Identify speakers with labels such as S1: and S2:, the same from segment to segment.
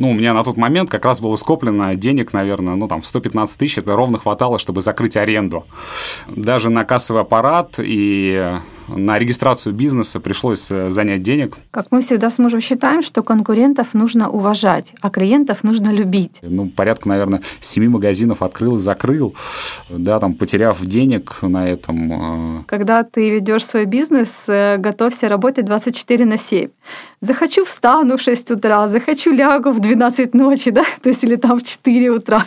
S1: Ну, у меня на тот момент как раз было скоплено денег, наверное, ну, там, 115 тысяч, это ровно хватало, чтобы закрыть аренду. Даже на кассовый аппарат и на регистрацию бизнеса пришлось э, занять денег.
S2: Как мы всегда с мужем считаем, что конкурентов нужно уважать, а клиентов нужно любить.
S1: Ну, порядка, наверное, семи магазинов открыл и закрыл, да, там, потеряв денег на этом.
S2: Э. Когда ты ведешь свой бизнес, э, готовься работать 24 на 7. Захочу встану в 6 утра, захочу лягу в 12 ночи, да, то есть или там в 4 утра.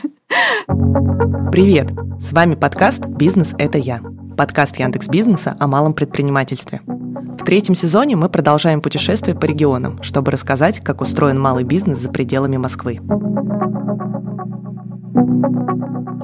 S3: Привет! С вами подкаст «Бизнес – это я» подкаст Яндекс Бизнеса о малом предпринимательстве. В третьем сезоне мы продолжаем путешествие по регионам, чтобы рассказать, как устроен малый бизнес за пределами Москвы.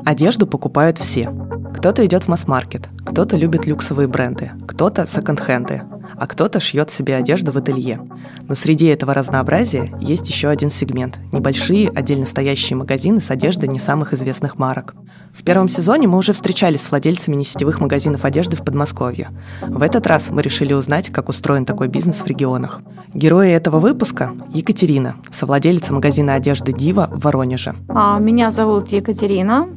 S3: Одежду покупают все. Кто-то идет в масс-маркет, кто-то любит люксовые бренды, кто-то секонд-хенды, а кто-то шьет себе одежду в ателье. Но среди этого разнообразия есть еще один сегмент – небольшие, отдельно стоящие магазины с одеждой не самых известных марок. В первом сезоне мы уже встречались с владельцами несетевых магазинов одежды в Подмосковье. В этот раз мы решили узнать, как устроен такой бизнес в регионах. Герои этого выпуска – Екатерина, совладелица магазина одежды «Дива» в Воронеже.
S2: А, меня зовут Екатерина.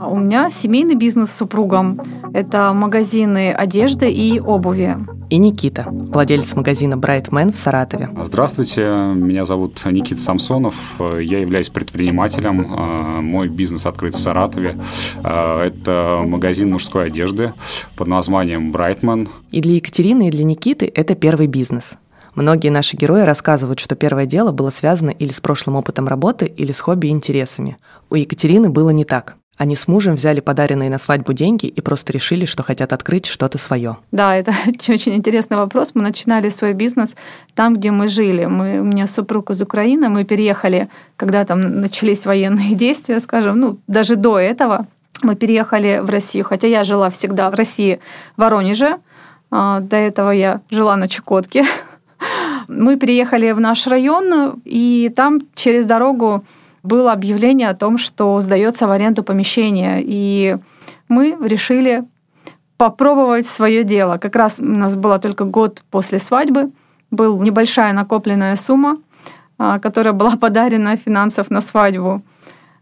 S2: У меня семейный бизнес с супругом. Это магазины одежды и обуви
S3: и Никита, владелец магазина Brightman в Саратове.
S1: Здравствуйте, меня зовут Никита Самсонов, я являюсь предпринимателем, мой бизнес открыт в Саратове. Это магазин мужской одежды под названием Brightman.
S3: И для Екатерины, и для Никиты это первый бизнес. Многие наши герои рассказывают, что первое дело было связано или с прошлым опытом работы, или с хобби и интересами. У Екатерины было не так. Они с мужем взяли подаренные на свадьбу деньги и просто решили, что хотят открыть что-то свое.
S2: Да, это очень интересный вопрос. Мы начинали свой бизнес там, где мы жили. Мы, у меня супруг из Украины, мы переехали, когда там начались военные действия, скажем, ну, даже до этого. Мы переехали в Россию, хотя я жила всегда в России, в Воронеже. А, до этого я жила на Чукотке. Мы переехали в наш район, и там через дорогу было объявление о том, что сдается в аренду помещение, и мы решили попробовать свое дело. Как раз у нас было только год после свадьбы, был небольшая накопленная сумма, а, которая была подарена финансов на свадьбу.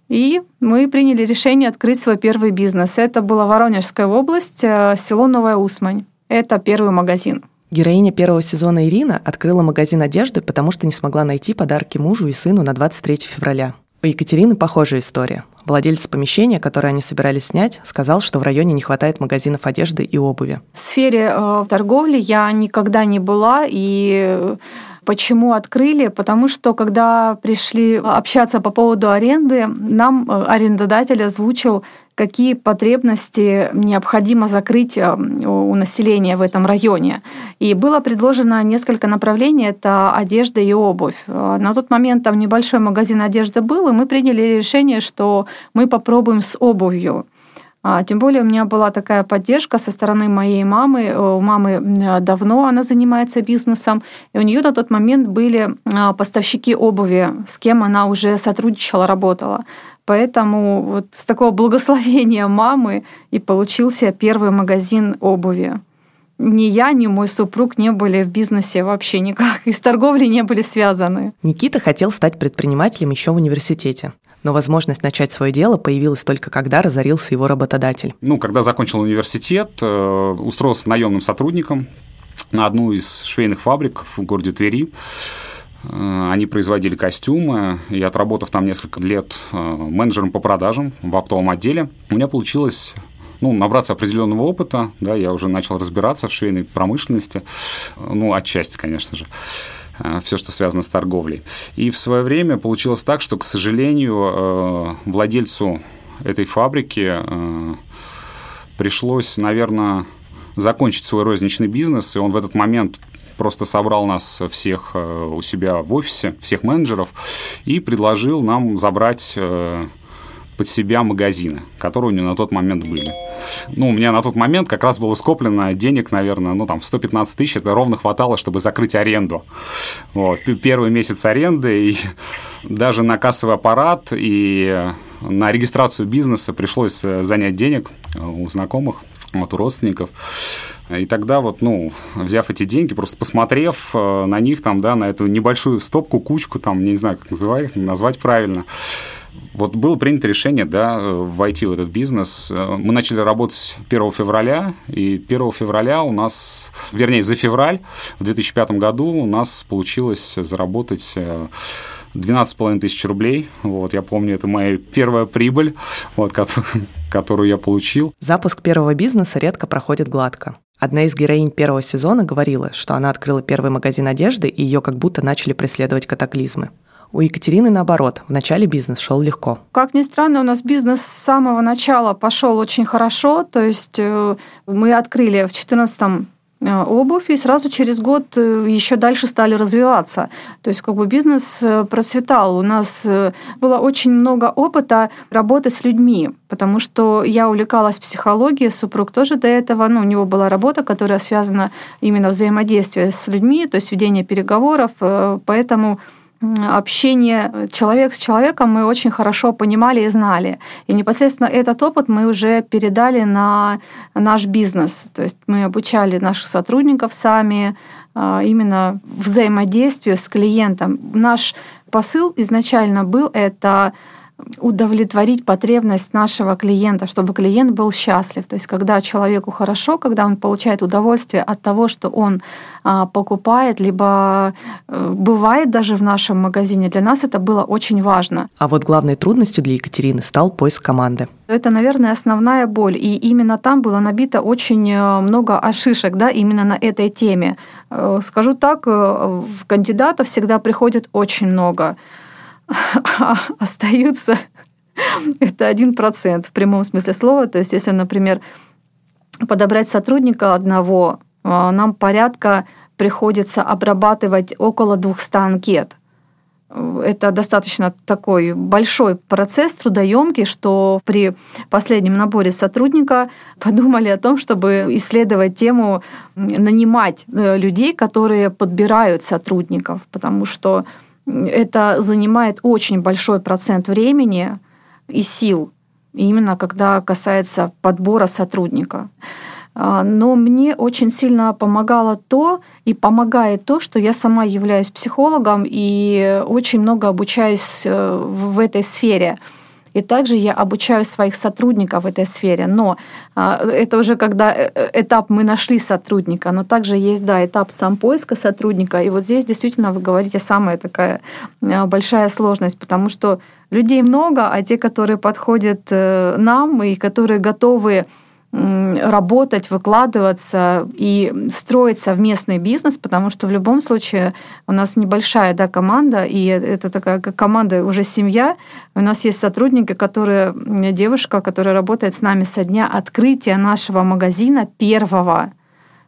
S2: И мы приняли решение открыть свой первый бизнес. Это была Воронежская область, э, село Новая Усмань. Это первый магазин.
S3: Героиня первого сезона Ирина открыла магазин одежды, потому что не смогла найти подарки мужу и сыну на 23 февраля. У Екатерины похожая история. Владелец помещения, которое они собирались снять, сказал, что в районе не хватает магазинов одежды и обуви.
S2: В сфере э, торговли я никогда не была, и Почему открыли? Потому что когда пришли общаться по поводу аренды, нам э, арендодатель озвучил какие потребности необходимо закрыть э, у населения в этом районе. И было предложено несколько направлений, это одежда и обувь. Э, на тот момент там небольшой магазин одежды был, и мы приняли решение, что мы попробуем с обувью. А, тем более у меня была такая поддержка со стороны моей мамы. Э, у мамы давно она занимается бизнесом, и у нее на тот момент были а, поставщики обуви, с кем она уже сотрудничала, работала. Поэтому вот с такого благословения мамы и получился первый магазин обуви. Ни я, ни мой супруг не были в бизнесе вообще никак, и с торговлей не были связаны.
S3: Никита хотел стать предпринимателем еще в университете. Но возможность начать свое дело появилась только когда разорился его работодатель.
S1: Ну, когда закончил университет, э, устроился наемным сотрудником на одну из швейных фабрик в городе Твери. Э, они производили костюмы, и отработав там несколько лет э, менеджером по продажам в оптовом отделе, у меня получилось ну, набраться определенного опыта, да, я уже начал разбираться в швейной промышленности, ну, отчасти, конечно же все, что связано с торговлей. И в свое время получилось так, что, к сожалению, э, владельцу этой фабрики пришлось, наверное, закончить свой розничный бизнес, и он в этот момент просто собрал нас всех э, у себя в офисе, всех менеджеров, и предложил нам забрать э, под себя магазины, которые у него на тот момент были. Ну, у меня на тот момент как раз было скоплено денег, наверное, ну, там, 115 тысяч, это ровно хватало, чтобы закрыть аренду. Вот, первый месяц аренды, и даже на кассовый аппарат, и на регистрацию бизнеса пришлось занять денег у знакомых вот, у родственников. И тогда вот, ну, взяв эти деньги, просто посмотрев э, на них, там, да, на эту небольшую стопку, кучку, там, не знаю, как называть, назвать правильно, вот было принято решение, да, войти в этот бизнес. Мы начали работать 1 февраля, и 1 февраля у нас, вернее, за февраль в 2005 году у нас получилось заработать 12,5 тысяч рублей. Вот, я помню, это моя первая прибыль, вот, которую я получил.
S3: Запуск первого бизнеса редко проходит гладко. Одна из героинь первого сезона говорила, что она открыла первый магазин одежды, и ее как будто начали преследовать катаклизмы. У Екатерины наоборот, в начале бизнес шел легко.
S2: Как ни странно, у нас бизнес с самого начала пошел очень хорошо. То есть э, мы открыли в 2014 Э, обувь, и сразу через год э, еще дальше стали развиваться. То есть как бы бизнес процветал. У нас было очень много опыта работы с людьми, потому что я увлекалась психологией, супруг тоже до этого, ну, у него была работа, которая связана именно взаимодействие с людьми, то есть ведение переговоров, поэтому общение человек с человеком мы очень хорошо понимали и знали. И непосредственно этот опыт мы уже передали на наш бизнес. То есть мы обучали наших сотрудников сами а, именно взаимодействию с клиентом. Наш посыл изначально был это удовлетворить потребность нашего клиента, чтобы клиент был счастлив. То есть, когда человеку хорошо, когда он получает удовольствие от того, что он а, покупает, либо э, бывает даже в нашем магазине, для нас это было очень важно.
S3: А вот главной трудностью для Екатерины стал поиск команды.
S2: Это, наверное, основная боль. И именно там было набито очень э, много ошишек, да, именно на этой теме. Э, скажу так, кандидатов всегда приходит очень много остаются это один процент в прямом смысле слова. То есть, если, например, подобрать сотрудника одного, а, нам порядка приходится обрабатывать около 200 анкет. Это достаточно такой большой процесс, трудоемкий, что при последнем наборе сотрудника подумали о том, чтобы исследовать тему нанимать э, людей, которые подбирают сотрудников, потому что это занимает очень большой процент времени и сил, именно когда касается подбора сотрудника. А, но мне очень сильно помогало то и помогает то, что я сама являюсь психологом и очень много обучаюсь э, в этой сфере. И также я обучаю своих сотрудников в этой сфере. Но а, это уже когда э, э, этап мы нашли сотрудника, но также есть, да, этап сам поиска сотрудника. И вот здесь действительно вы говорите самая такая а, большая сложность, потому что людей много, а те, которые подходят э, нам и которые готовы работать, выкладываться и строить совместный бизнес, потому что в любом случае у нас небольшая да, команда, и это такая команда уже семья. У нас есть сотрудники, которые, девушка, которая работает с нами со дня открытия нашего магазина первого.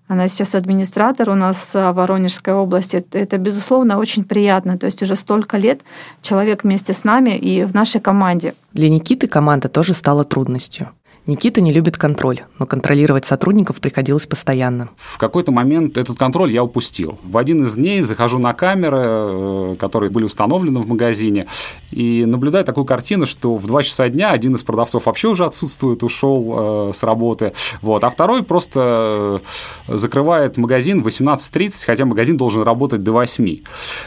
S2: Она сейчас администратор у нас в Воронежской области. Это, безусловно, очень приятно. То есть уже столько лет человек вместе с нами и в нашей команде.
S3: Для Никиты команда тоже стала трудностью. Никита не любит контроль, но контролировать сотрудников приходилось постоянно.
S1: В какой-то момент этот контроль я упустил. В один из дней захожу на камеры, э, которые были установлены в магазине, и наблюдаю такую картину, что в 2 часа дня один из продавцов вообще уже отсутствует, ушел э, с работы, вот, а второй просто э, закрывает магазин в 18.30, хотя магазин должен работать до 8.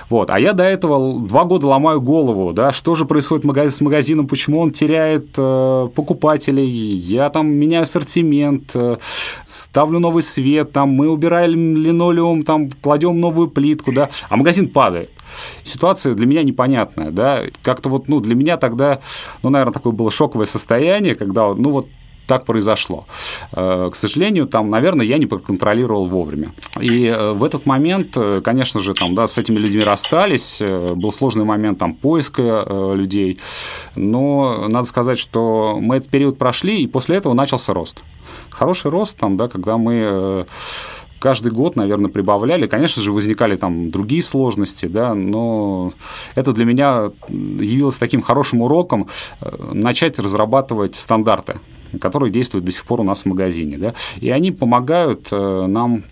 S1: Вот, а я до этого два года ломаю голову, да, что же происходит с магазином, почему он теряет покупателей, я там меняю ассортимент, э, ставлю новый свет, там мы убираем линолеум, там кладем новую плитку, да, а магазин падает. Ситуация для меня непонятная, да, как-то вот, ну, для меня тогда, ну, наверное, такое было шоковое состояние, когда, ну, вот так произошло. Э, к сожалению, там, наверное, я не проконтролировал вовремя. И э, в этот момент, э, конечно же, там, да, с этими людьми расстались, был сложный момент там, поиска людей, но надо сказать, что мы этот период прошли, и после этого начался рост. Хороший рост, там, да, когда мы каждый год, наверное, прибавляли. Конечно же, возникали там другие сложности, да, но это для меня явилось таким хорошим уроком начать разрабатывать стандарты которые действуют до сих пор у нас в магазине. Да? И они помогают э, нам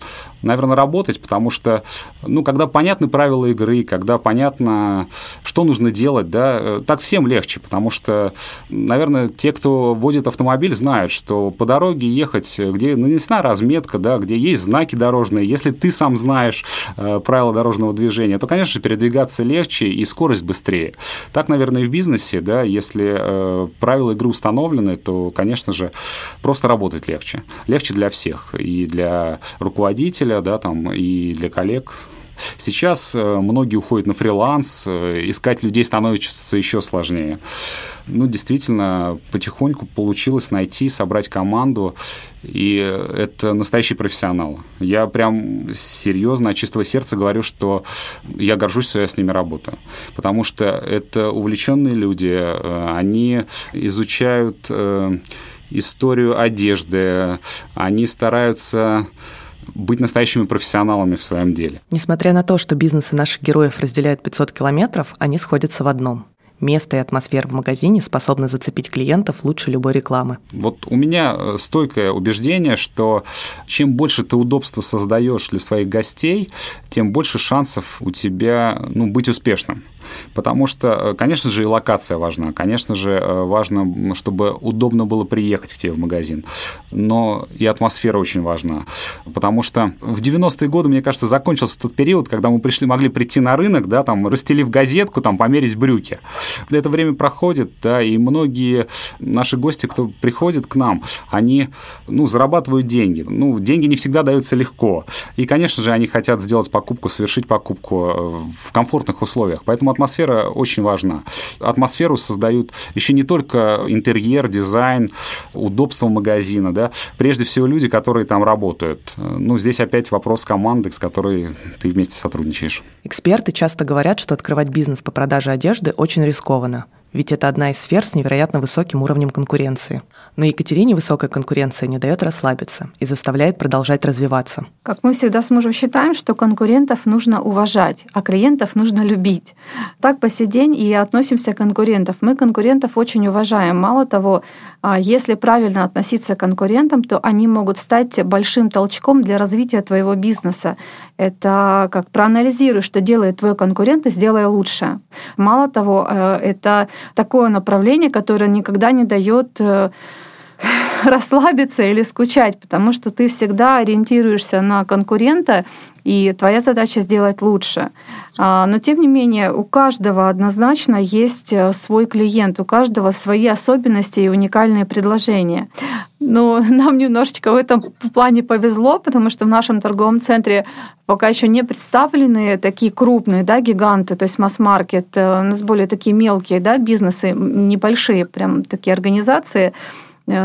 S1: наверное, работать, потому что, ну, когда понятны правила игры, когда понятно, что нужно делать, да, э, так всем легче, потому что, наверное, те, кто водит автомобиль, знают, что по дороге ехать, где нанесена разметка, да, где есть знаки дорожные, если ты сам знаешь э, правила дорожного движения, то, конечно, передвигаться легче и скорость быстрее. Так, наверное, и в бизнесе, да, если э, правила игры установлены, то, конечно же, просто работать легче. Легче для всех, и для руководителя, да, там, и для коллег. Сейчас э, многие уходят на фриланс, э, искать людей становится еще сложнее. Ну, действительно, потихоньку получилось найти, собрать команду, и это настоящий профессионал. Я прям серьезно, от чистого сердца говорю, что я горжусь, что я с ними работаю, потому что это увлеченные люди, э, они изучают историю одежды, они стараются быть настоящими профессионалами в своем деле.
S3: Несмотря на то, что бизнесы наших героев разделяют 500 километров, они сходятся в одном – место и атмосфера в магазине способны зацепить клиентов лучше любой рекламы.
S1: Вот у меня э, стойкое убеждение, что чем больше ты удобства создаешь для своих гостей, тем больше шансов у тебя ну, быть успешным. Потому что, э, конечно же, и локация важна. Конечно же, э, важно, чтобы удобно было приехать к тебе в магазин. Но и атмосфера очень важна. Потому что в 90-е годы, мне кажется, закончился тот период, когда мы пришли, могли прийти на рынок, да, там, расстелив газетку, там, померить брюки. Это время проходит, да, и многие наши гости, кто приходит к нам, они, ну, зарабатывают деньги. Ну, деньги не всегда даются легко. И, конечно же, они хотят сделать покупку, совершить покупку э, в комфортных условиях. Поэтому атмосфера очень важна. Атмосферу создают еще не только интерьер, дизайн, удобство магазина, да, прежде всего люди, которые там работают. Ну, здесь опять вопрос команды, с которой ты вместе сотрудничаешь.
S3: Эксперты часто говорят, что открывать бизнес по продаже одежды очень рискованно – ведь это одна из сфер с невероятно высоким уровнем конкуренции. Но Екатерине высокая конкуренция не дает расслабиться и заставляет продолжать развиваться.
S2: Как мы всегда с мужем считаем, что конкурентов нужно уважать, а клиентов нужно любить. Так по сей день и относимся к конкурентам. Мы конкурентов очень уважаем. Мало того, а, если правильно относиться к конкурентам, то они могут стать большим толчком для развития твоего бизнеса. Это как проанализируй, что делает твой конкурент, и сделай лучше. Мало того, э, это такое направление, которое никогда не дает э, расслабиться или скучать, потому что ты всегда ориентируешься на конкурента, и твоя задача сделать лучше. А, но тем не менее, у каждого однозначно есть э, свой клиент, у каждого свои особенности и уникальные предложения. Но нам немножечко в этом плане повезло, потому что в нашем торговом центре пока еще не представлены такие крупные да, гиганты, то есть масс-маркет, э, у нас более такие мелкие да, бизнесы, небольшие прям такие организации,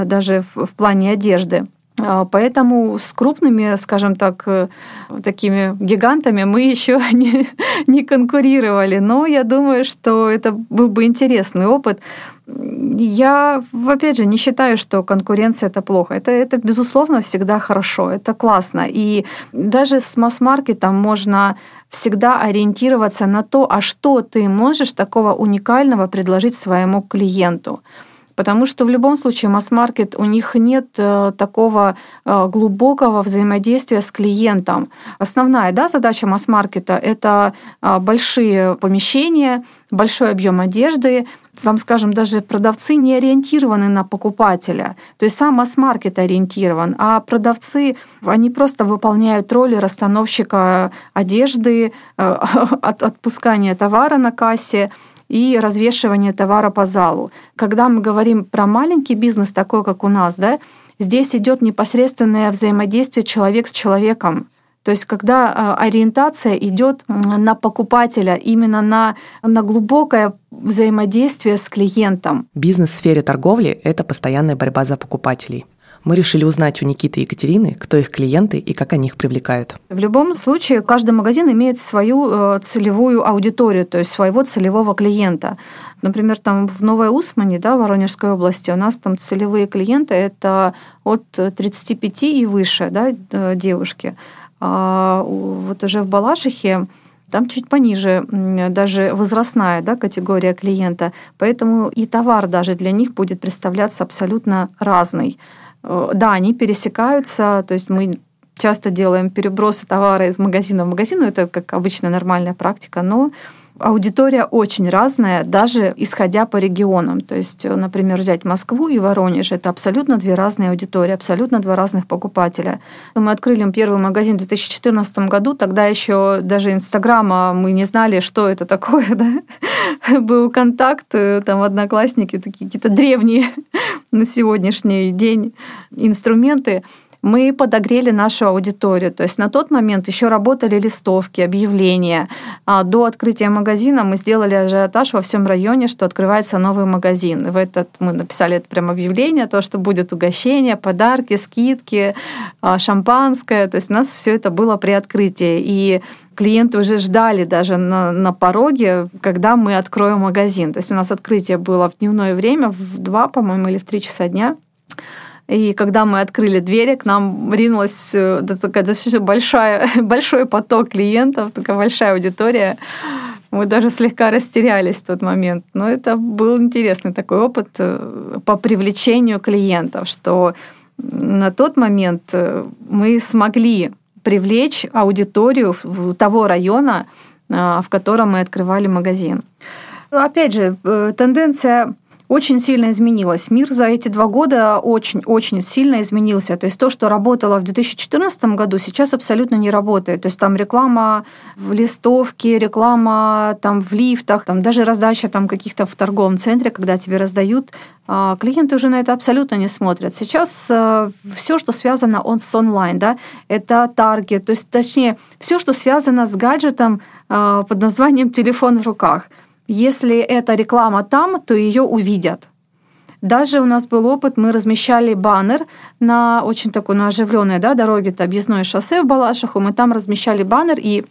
S2: даже в, в плане одежды. А, поэтому с крупными, скажем так, э, такими гигантами мы еще не, не конкурировали. Но я думаю, что это был бы интересный опыт. Я, опять же, не считаю, что конкуренция это плохо. Это, это безусловно, всегда хорошо, это классно. И даже с масс-маркетом можно всегда ориентироваться на то, а что ты можешь такого уникального предложить своему клиенту. Потому что в любом случае масс-маркет, у них нет э, такого э, глубокого взаимодействия с клиентом. Основная да, задача масс-маркета – это э, большие помещения, большой объем одежды, там, скажем, даже продавцы не ориентированы на покупателя. То есть сам масс-маркет ориентирован, а продавцы, они просто выполняют роль расстановщика одежды, отпускания товара на кассе, и развешивание товара по залу. Когда мы говорим про маленький бизнес, такой как у нас, да, здесь идет непосредственное взаимодействие человек с человеком. То есть, когда а, ориентация идет на покупателя, именно на, на глубокое взаимодействие с клиентом.
S3: Бизнес в сфере торговли – это постоянная борьба за покупателей. Мы решили узнать у Никиты и Екатерины, кто их клиенты и как они их привлекают.
S2: В любом случае, каждый магазин имеет свою э, целевую аудиторию, то есть своего целевого клиента. Например, там в Новой Усмане, да, Воронежской области, у нас там целевые клиенты – это от 35 и выше да, э, девушки. А вот уже в Балашихе там чуть пониже даже возрастная да, категория клиента, поэтому и товар даже для них будет представляться абсолютно разный. Э, да, они пересекаются, то есть мы часто делаем перебросы товара из магазина в магазин, это как обычная нормальная практика, но аудитория очень разная, даже исходя по регионам. То есть, например, взять Москву и Воронеж, это абсолютно две разные аудитории, абсолютно два разных покупателя. Мы открыли первый магазин в 2014 году, тогда еще даже Инстаграма мы не знали, что это такое. Да? Был контакт, там одноклассники, такие какие-то древние на сегодняшний день инструменты мы подогрели нашу аудиторию. То есть на тот момент еще работали листовки, объявления. А до открытия магазина мы сделали ажиотаж во всем районе, что открывается новый магазин. В этот мы написали это прям объявление, то, что будет угощение, подарки, скидки, а, шампанское. То есть у нас все это было при открытии. И клиенты уже ждали даже на, на пороге, когда мы откроем магазин. То есть у нас открытие было в дневное время, в 2, по-моему, или в 3 часа дня. И когда мы открыли двери, к нам ринулась э, такая достаточно большая, большой поток клиентов, такая большая аудитория. Мы даже слегка растерялись в тот момент. Но это был интересный такой опыт э, по привлечению клиентов, что на тот момент э, мы смогли привлечь аудиторию того района, в котором мы открывали магазин. Опять же, тенденция очень сильно изменилось. Мир за эти два года очень-очень сильно изменился. То есть то, что работало в 2014 году, сейчас абсолютно не работает. То есть там реклама в листовке, реклама там в лифтах, там даже раздача там каких-то в торговом центре, когда тебе раздают, а, клиенты уже на это абсолютно не смотрят. Сейчас э, все, что связано он с онлайн, да, это таргет, то есть точнее все, что связано с гаджетом а, под названием телефон в руках – если эта реклама там, то ее увидят. Даже у нас был опыт, мы размещали баннер на очень такой на оживленной да, дороге, это объездное шоссе в Балашиху, мы там размещали баннер, и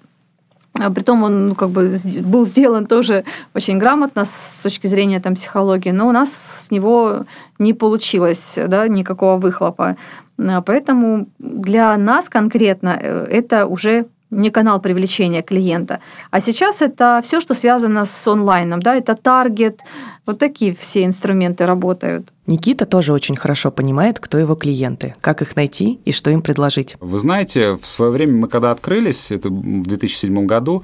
S2: а, Притом он ну, как бы был сделан тоже очень грамотно с точки зрения там, психологии, но у нас с него не получилось да, никакого выхлопа. А, поэтому для нас конкретно э, это уже не канал привлечения клиента. А сейчас это все, что связано с онлайном, да, это таргет, вот такие все инструменты работают.
S3: Никита тоже очень хорошо понимает, кто его клиенты, как их найти и что им предложить.
S1: Вы знаете, в свое время мы когда открылись, это в 2007 году,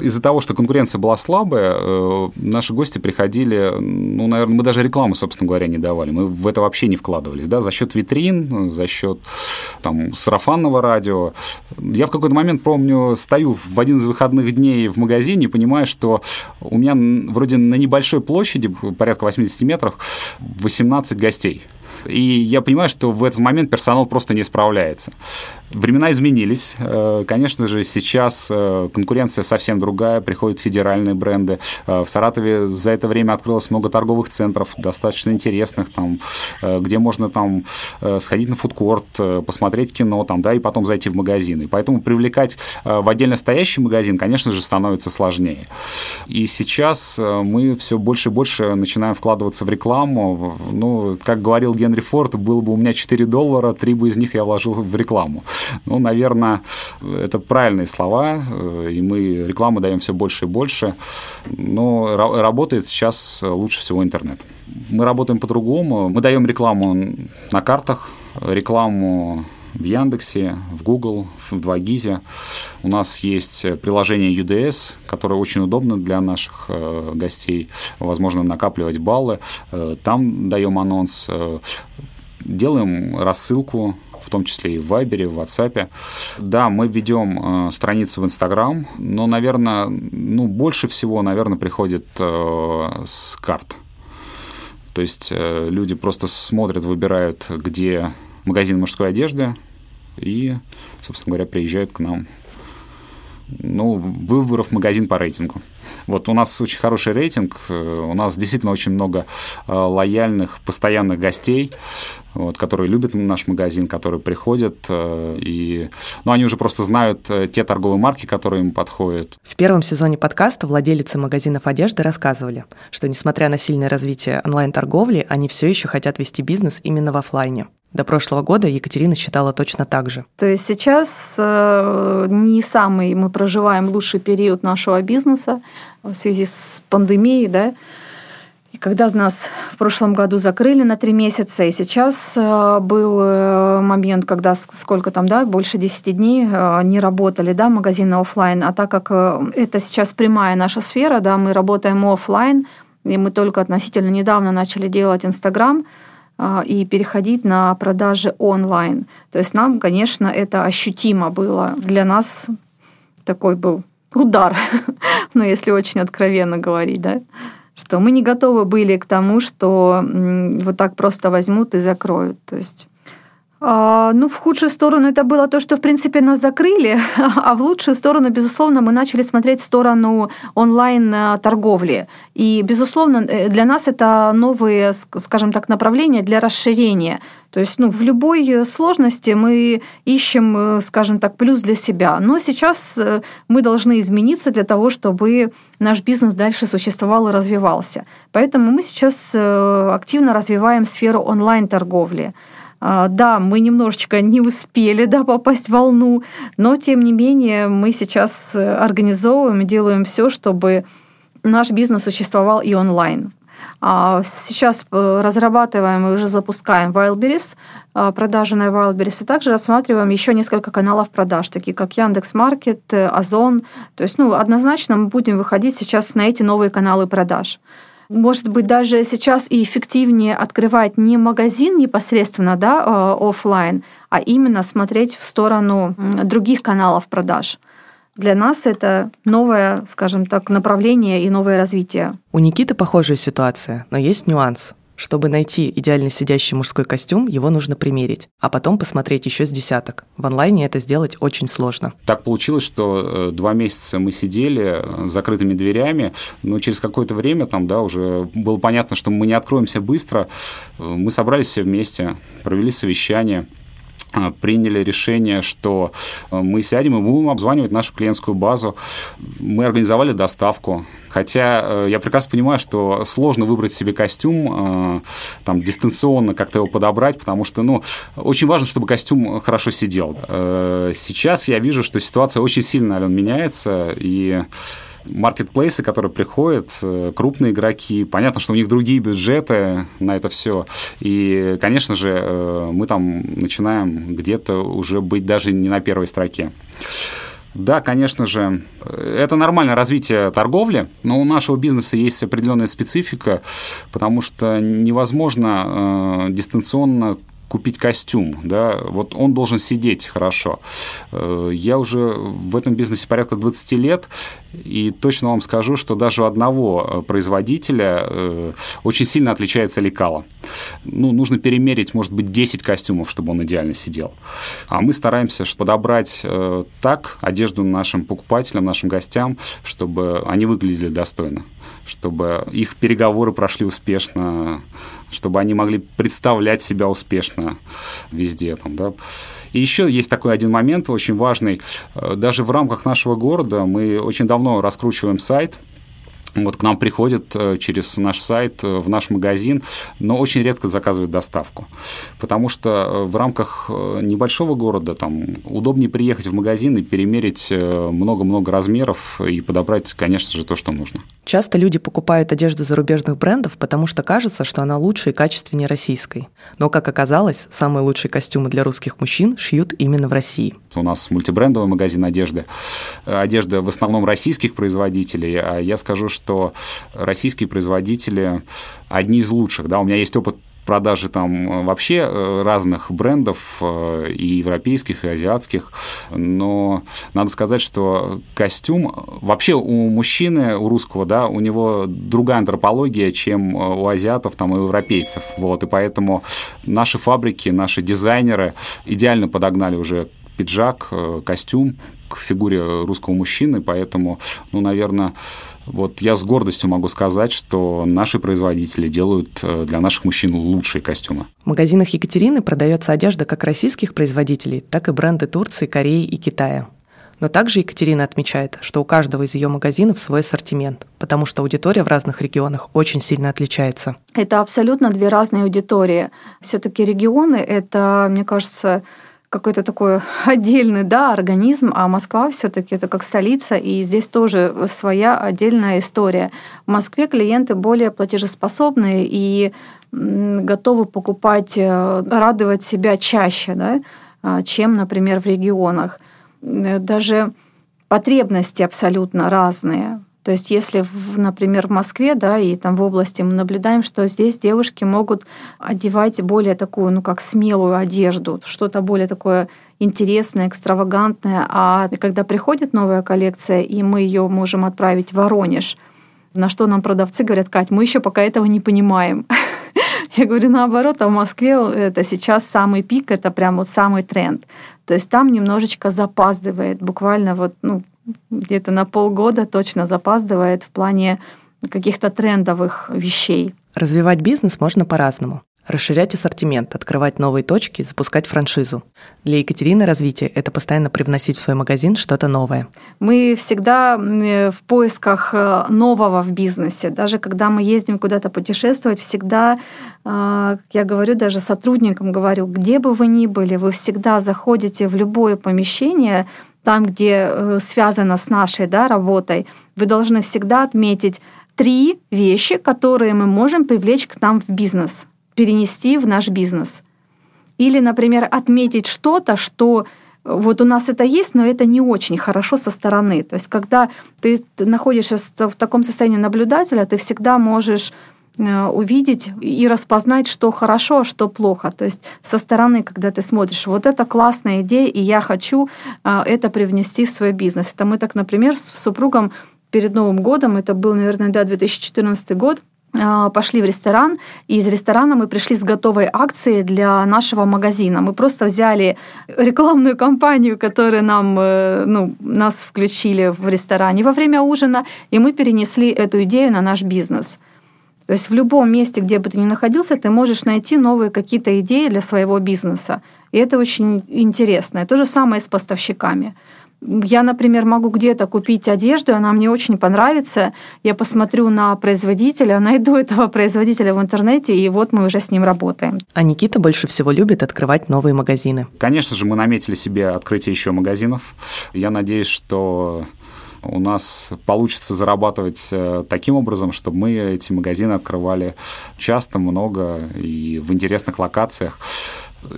S1: из-за того, что конкуренция была слабая, э, наши гости приходили, ну, наверное, мы даже рекламу, собственно говоря, не давали, мы в это вообще не вкладывались, да, за счет витрин, за счет там сарафанного радио. Я в какой-то момент, помню, стою в один из выходных дней в магазине и понимаю, что у меня вроде на небольшой площади, порядка 80 метрах, 18 15 гостей. И я понимаю, что в этот момент персонал просто не справляется. Времена изменились. Э, конечно же, сейчас э, конкуренция совсем другая, приходят федеральные бренды. Э, в Саратове за это время открылось много торговых центров, достаточно интересных, там, где можно там сходить на фудкорт, посмотреть кино, там, да, и потом зайти в магазин. И поэтому привлекать в отдельно стоящий магазин, конечно же, становится сложнее. И сейчас мы все больше и больше начинаем вкладываться в рекламу. Ну, как говорил Генри Форд, было бы у меня 4 доллара, 3 бы из них я вложил в рекламу. Ну, наверное, это правильные слова, э, и мы рекламу даем все больше и больше, но работает сейчас лучше всего интернет. Мы работаем по-другому, мы даем рекламу на картах, рекламу в Яндексе, в Google, в 2GIZ. У нас есть приложение UDS, которое очень удобно для наших э, гостей. Возможно, накапливать баллы. Э, там даем анонс. Э, делаем рассылку в том числе и в Вайбере, в WhatsApp. Да, мы ведем э, страницу в Инстаграм, но, наверное, ну, больше всего, наверное, приходит э, с карт. То есть э, люди просто смотрят, выбирают, где магазин мужской одежды и, собственно говоря, приезжают к нам. Ну, выборов магазин по рейтингу. Вот у нас очень хороший рейтинг, у нас действительно очень много лояльных, постоянных гостей, вот, которые любят наш магазин, которые приходят, э, и ну, они уже просто знают те торговые марки, которые им подходят.
S3: В первом сезоне подкаста владелицы магазинов одежды рассказывали, что несмотря на сильное развитие онлайн-торговли, они все еще хотят вести бизнес именно в офлайне. До прошлого года Екатерина считала точно так же.
S2: То есть сейчас э, не самый мы проживаем лучший период нашего бизнеса в связи с пандемией, да, когда нас в прошлом году закрыли на три месяца, и сейчас э, был э, момент, когда сколько там, да, больше 10 дней э, не работали, да, магазины офлайн, а так как это сейчас прямая наша сфера, да, мы работаем офлайн, и мы только относительно недавно начали делать Инстаграм, и переходить на продажи онлайн. То есть нам, конечно, это ощутимо было. Для нас такой был удар, ну, если очень откровенно говорить, да что мы не готовы были к тому, что вот так просто возьмут и закроют. То есть ну, в худшую сторону это было то, что, в принципе, нас закрыли, а в лучшую сторону, безусловно, мы начали смотреть в сторону онлайн-торговли. И, безусловно, э, для нас это новые, скажем так, направления для расширения. То есть ну, в любой сложности мы ищем, э, скажем так, плюс для себя. Но сейчас э, мы должны измениться для того, чтобы наш бизнес дальше существовал и развивался. Поэтому мы сейчас активно развиваем сферу онлайн-торговли. А, да, мы немножечко не успели да, попасть в волну, но тем не менее мы сейчас э, организовываем делаем все, чтобы наш бизнес существовал и онлайн. А, сейчас э, разрабатываем и уже запускаем Wildberries, а, продажи на Wildberries, и также рассматриваем еще несколько каналов продаж, такие как Яндекс.Маркет, Озон. То есть, ну, однозначно мы будем выходить сейчас на эти новые каналы продаж может быть, даже сейчас и эффективнее открывать не магазин непосредственно, да, э, офлайн, а именно смотреть в сторону других каналов продаж. Для нас это новое, скажем так, направление и новое развитие.
S3: У Никиты похожая ситуация, но есть нюанс. Чтобы найти идеально сидящий мужской костюм, его нужно примерить, а потом посмотреть еще с десяток. В онлайне это сделать очень сложно.
S1: Так получилось, что э, два месяца мы сидели э, с закрытыми дверями, но через какое-то время там, да, уже было понятно, что мы не откроемся быстро. Э, мы собрались все вместе, провели совещание – приняли решение, что э, мы сядем и будем обзванивать нашу клиентскую базу. Мы организовали доставку. Хотя э, я прекрасно понимаю, что сложно выбрать себе костюм, э, там, дистанционно как-то его подобрать, потому что, ну, очень важно, чтобы костюм хорошо сидел. Сейчас я вижу, что ситуация очень сильно, Ален, меняется, и маркетплейсы, которые приходят, э, крупные игроки, понятно, что у них другие бюджеты на это все. И, конечно же, э, мы там начинаем где-то уже быть даже не на первой строке. Да, конечно же, это нормальное развитие торговли, но у нашего бизнеса есть определенная специфика, потому что невозможно э, дистанционно купить костюм, да, вот он должен сидеть хорошо. Э, я уже в этом бизнесе порядка 20 лет, и точно вам скажу, что даже у одного э, производителя э, очень сильно отличается лекало. Ну, нужно перемерить, может быть, 10 костюмов, чтобы он идеально сидел. А мы стараемся подобрать так одежду нашим покупателям, нашим гостям, чтобы они выглядели достойно, чтобы их переговоры прошли успешно, чтобы они могли представлять себя успешно везде. Там, да. И еще есть такой один момент очень важный. Э, даже в рамках нашего города мы очень давно раскручиваем сайт – вот к нам приходят э, через наш сайт э, в наш магазин, но очень редко заказывают доставку. Потому что э, в рамках небольшого города там удобнее приехать в магазин и перемерить много-много размеров и подобрать, конечно же, то, что нужно.
S3: Часто люди покупают одежду зарубежных брендов, потому что кажется, что она лучше и качественнее российской. Но, как оказалось, самые лучшие костюмы для русских мужчин шьют именно в России.
S1: У нас мультибрендовый магазин одежды. Одежда в основном российских производителей, а я скажу, что что российские производители одни из лучших. Да? У меня есть опыт продажи там э, вообще э, разных брендов, э, и европейских, и азиатских, но надо сказать, что костюм вообще у мужчины, у русского, да, у него другая антропология, чем у азиатов там, и у европейцев, вот, и поэтому наши фабрики, наши дизайнеры идеально подогнали уже пиджак, костюм к фигуре русского мужчины, поэтому, ну, наверное, вот я с гордостью могу сказать, что наши производители делают э, для наших мужчин лучшие костюмы.
S3: В магазинах Екатерины продается одежда как российских производителей, так и бренды Турции, Кореи и Китая. Но также Екатерина отмечает, что у каждого из ее магазинов свой ассортимент, потому что аудитория в разных регионах очень сильно отличается.
S2: Это абсолютно две разные аудитории. Все-таки регионы это, мне кажется, какой-то такой отдельный да, организм, а Москва все-таки это как столица, и здесь тоже своя отдельная история. В Москве клиенты более платежеспособные и готовы покупать, э, радовать себя чаще, да, а, чем, например, в регионах. Даже потребности абсолютно разные. То есть если, например, в Москве, да, и там в области мы наблюдаем, что здесь девушки могут одевать более такую, ну, как смелую одежду, что-то более такое интересное, экстравагантное. А когда приходит новая коллекция, и мы ее можем отправить в Воронеж, на что нам продавцы говорят, Кать, мы еще пока этого не понимаем. Я говорю, наоборот, а в Москве это сейчас самый пик, это прям вот самый тренд. То есть там немножечко запаздывает, буквально вот, ну, где-то на полгода точно запаздывает в плане каких-то трендовых вещей.
S3: Развивать бизнес можно по-разному. Расширять ассортимент, открывать новые точки, запускать франшизу. Для Екатерины развитие – это постоянно привносить в свой магазин что-то новое.
S2: Мы всегда в поисках э, нового в бизнесе. Даже когда мы ездим куда-то путешествовать, всегда, э, я говорю даже сотрудникам, говорю, где бы вы ни были, вы всегда заходите в любое помещение, там, где э, связано с нашей да, работой, вы должны всегда отметить три вещи, которые мы можем привлечь к нам в бизнес, перенести в наш бизнес. Или, например, отметить что-то, что вот у нас это есть, но это не очень хорошо со стороны. То есть, когда ты находишься в таком состоянии наблюдателя, ты всегда можешь Э, увидеть и распознать, что хорошо, а что плохо. То есть со стороны, когда ты смотришь, вот это классная идея, и я хочу э, это привнести в свой бизнес. Это мы так, например, с супругом перед Новым годом, это был, наверное, да, 2014 год, э, пошли в ресторан, и из ресторана мы пришли с готовой акцией для нашего магазина. Мы просто взяли рекламную кампанию, которую нам, ну, нас включили в ресторане во время ужина, и мы перенесли эту идею на наш бизнес – то есть в любом месте, где бы ты ни находился, ты можешь найти новые какие-то идеи для своего бизнеса. И это очень интересно. И то же самое с поставщиками. Я, например, могу где-то купить одежду, она мне очень понравится. Я посмотрю на производителя, найду этого производителя в интернете, и вот мы уже с ним работаем.
S3: А Никита больше всего любит открывать новые магазины.
S1: Конечно же, мы наметили себе открытие еще магазинов. Я надеюсь, что у нас получится зарабатывать э, таким образом, чтобы мы эти магазины открывали часто, много и в интересных локациях.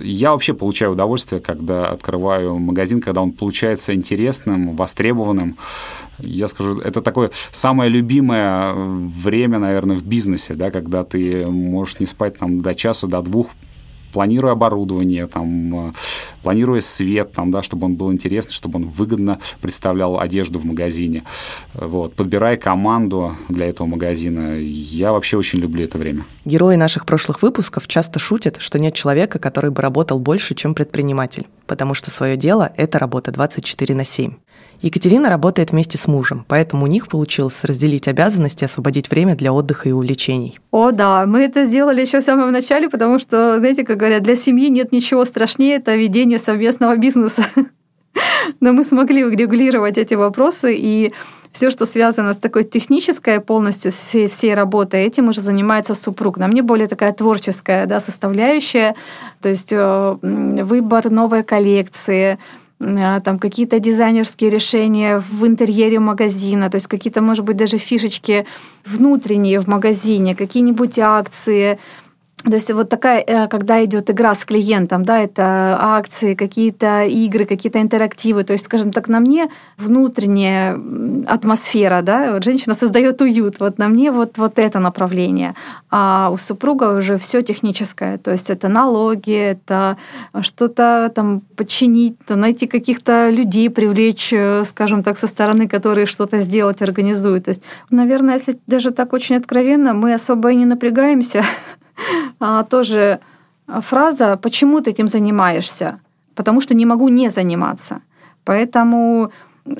S1: Я вообще получаю удовольствие, когда открываю магазин, когда он получается интересным, востребованным. Я скажу, это такое самое любимое время, наверное, в бизнесе, да, когда ты можешь не спать там до часу, до двух, планируя оборудование, там, э, планируя свет, там, да, чтобы он был интересный, чтобы он выгодно представлял одежду в магазине. Вот, подбирая команду для этого магазина. Я вообще очень люблю это время.
S3: Герои наших прошлых выпусков часто шутят, что нет человека, который бы работал больше, чем предприниматель, потому что свое дело – это работа 24 на 7. Екатерина работает вместе с мужем, поэтому у них получилось разделить обязанности освободить время для отдыха и увлечений.
S2: О, да, мы это сделали еще в самом начале, потому что, знаете, как говорят, для семьи нет ничего страшнее, это ведение совместного бизнеса. Но мы смогли урегулировать эти вопросы, и все, что связано с такой технической полностью всей, всей работой, этим уже занимается супруг. На мне более такая творческая да, составляющая, то есть э, выбор новой коллекции, там какие-то дизайнерские решения в интерьере магазина, то есть какие-то, может быть, даже фишечки внутренние в магазине, какие-нибудь акции, то есть вот такая, э, когда идет игра с клиентом, да, это акции, какие-то игры, какие-то интерактивы, то есть, скажем так, на мне внутренняя атмосфера, да, вот женщина создает уют, вот на мне вот, вот это направление, а у супруга уже все техническое, то есть это налоги, это что-то там подчинить, найти каких-то людей, привлечь, э, скажем так, со стороны, которые что-то сделать, организуют. То есть, наверное, если даже так очень откровенно, мы особо и не напрягаемся, тоже фраза «почему ты этим занимаешься?» Потому что не могу не заниматься. Поэтому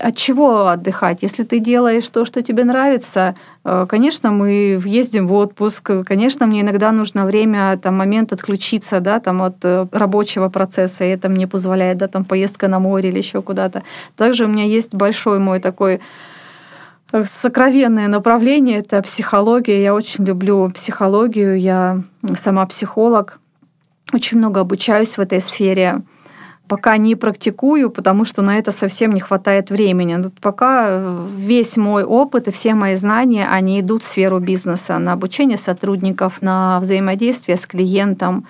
S2: от чего отдыхать? Если ты делаешь то, что тебе нравится, э, конечно, мы ездим в отпуск, конечно, мне иногда нужно время, там, момент отключиться, да, там, от э, рабочего процесса, и это мне позволяет, да, там, поездка на море или еще куда-то. Также у меня есть большой мой такой сокровенное направление – это психология. Я очень люблю психологию. Я сама психолог. Очень много обучаюсь в этой сфере. пока не практикую, потому что на это совсем не хватает времени. Тут пока весь мой опыт и все мои знания, они идут в сферу бизнеса, на обучение сотрудников, на взаимодействие с клиентом.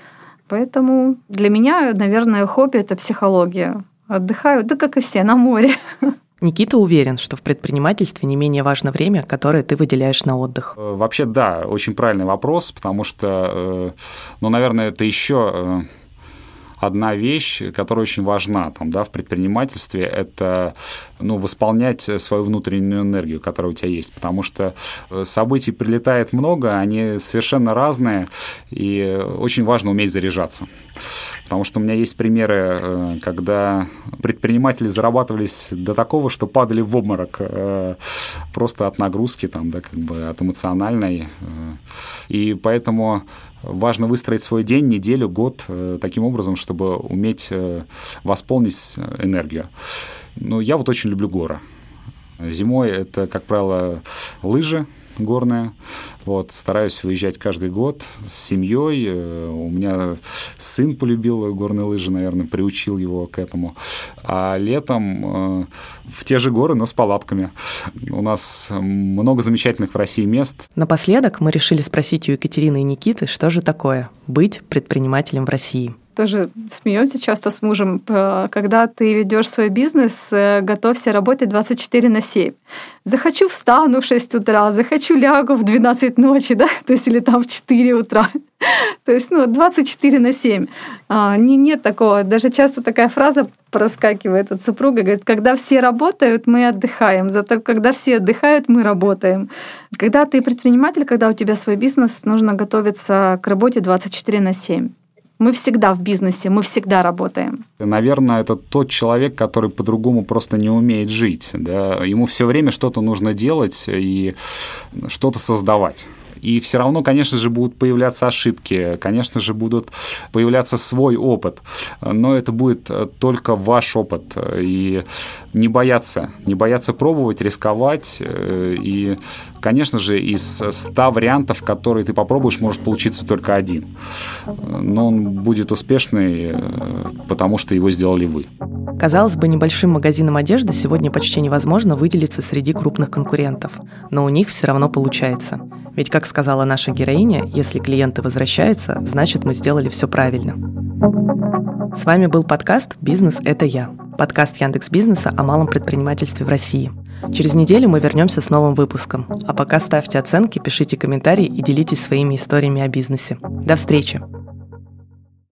S2: Поэтому для меня, наверное, хобби — это психология. Отдыхаю, да как и все, на море.
S3: Никита уверен, что в предпринимательстве не менее важно время, которое ты выделяешь на отдых.
S1: Э, вообще, да, очень правильный вопрос, потому что, э, ну, наверное, это еще э, одна вещь, которая очень важна там, да, в предпринимательстве, это ну, восполнять свою внутреннюю энергию, которая у тебя есть. Потому что э, событий прилетает много, они совершенно разные, и очень важно уметь заряжаться. Потому что у меня есть примеры, э, когда предприниматели зарабатывались до такого, что падали в обморок э, просто от нагрузки, там, да, как бы от эмоциональной. И поэтому важно выстроить свой день, неделю, год э, таким образом, чтобы уметь э, восполнить э, энергию. Ну, я вот очень люблю горы. Зимой это, как правило, лыжи, горная. Вот, стараюсь выезжать каждый год с семьей. Э, у меня сын полюбил горные лыжи, наверное, приучил его к этому. А летом э, в те же горы, но с палатками. У нас много замечательных в России мест.
S3: Напоследок мы решили спросить у Екатерины и Никиты, что же такое быть предпринимателем в России
S2: тоже смеемся часто с мужем, когда ты ведешь свой бизнес, э, готовься работать 24 на 7. Захочу встану в 6 утра, захочу лягу в 12 ночи, да, то есть или там в 4 утра. То есть, ну, 24 на 7. А, не, нет такого. Даже часто такая фраза проскакивает от супруга, говорит, когда все работают, мы отдыхаем, зато когда все отдыхают, мы работаем. Когда ты предприниматель, когда у тебя свой бизнес, нужно готовиться к работе 24 на 7. Мы всегда в бизнесе, мы всегда работаем.
S1: Наверное, это тот человек, который по-другому просто не умеет жить. Да? Ему все время что-то нужно делать и что-то создавать. И все равно, конечно же, будут появляться ошибки, конечно же, будут появляться свой опыт, но это будет э, только ваш опыт. И не бояться, не бояться пробовать, рисковать. Э, и, конечно же, из 100 вариантов, которые ты попробуешь, может получиться только один. Но он будет успешный, э, потому что его сделали вы.
S3: Казалось бы, небольшим магазином одежды сегодня почти невозможно выделиться среди крупных конкурентов, но у них все равно получается. Ведь, как сказала наша героиня, если клиенты возвращаются, значит мы сделали все правильно. С вами был подкаст «Бизнес – это я». Подкаст Яндекс Бизнеса о малом предпринимательстве в России. Через неделю мы вернемся с новым выпуском. А пока ставьте оценки, пишите комментарии и делитесь своими историями о бизнесе. До встречи!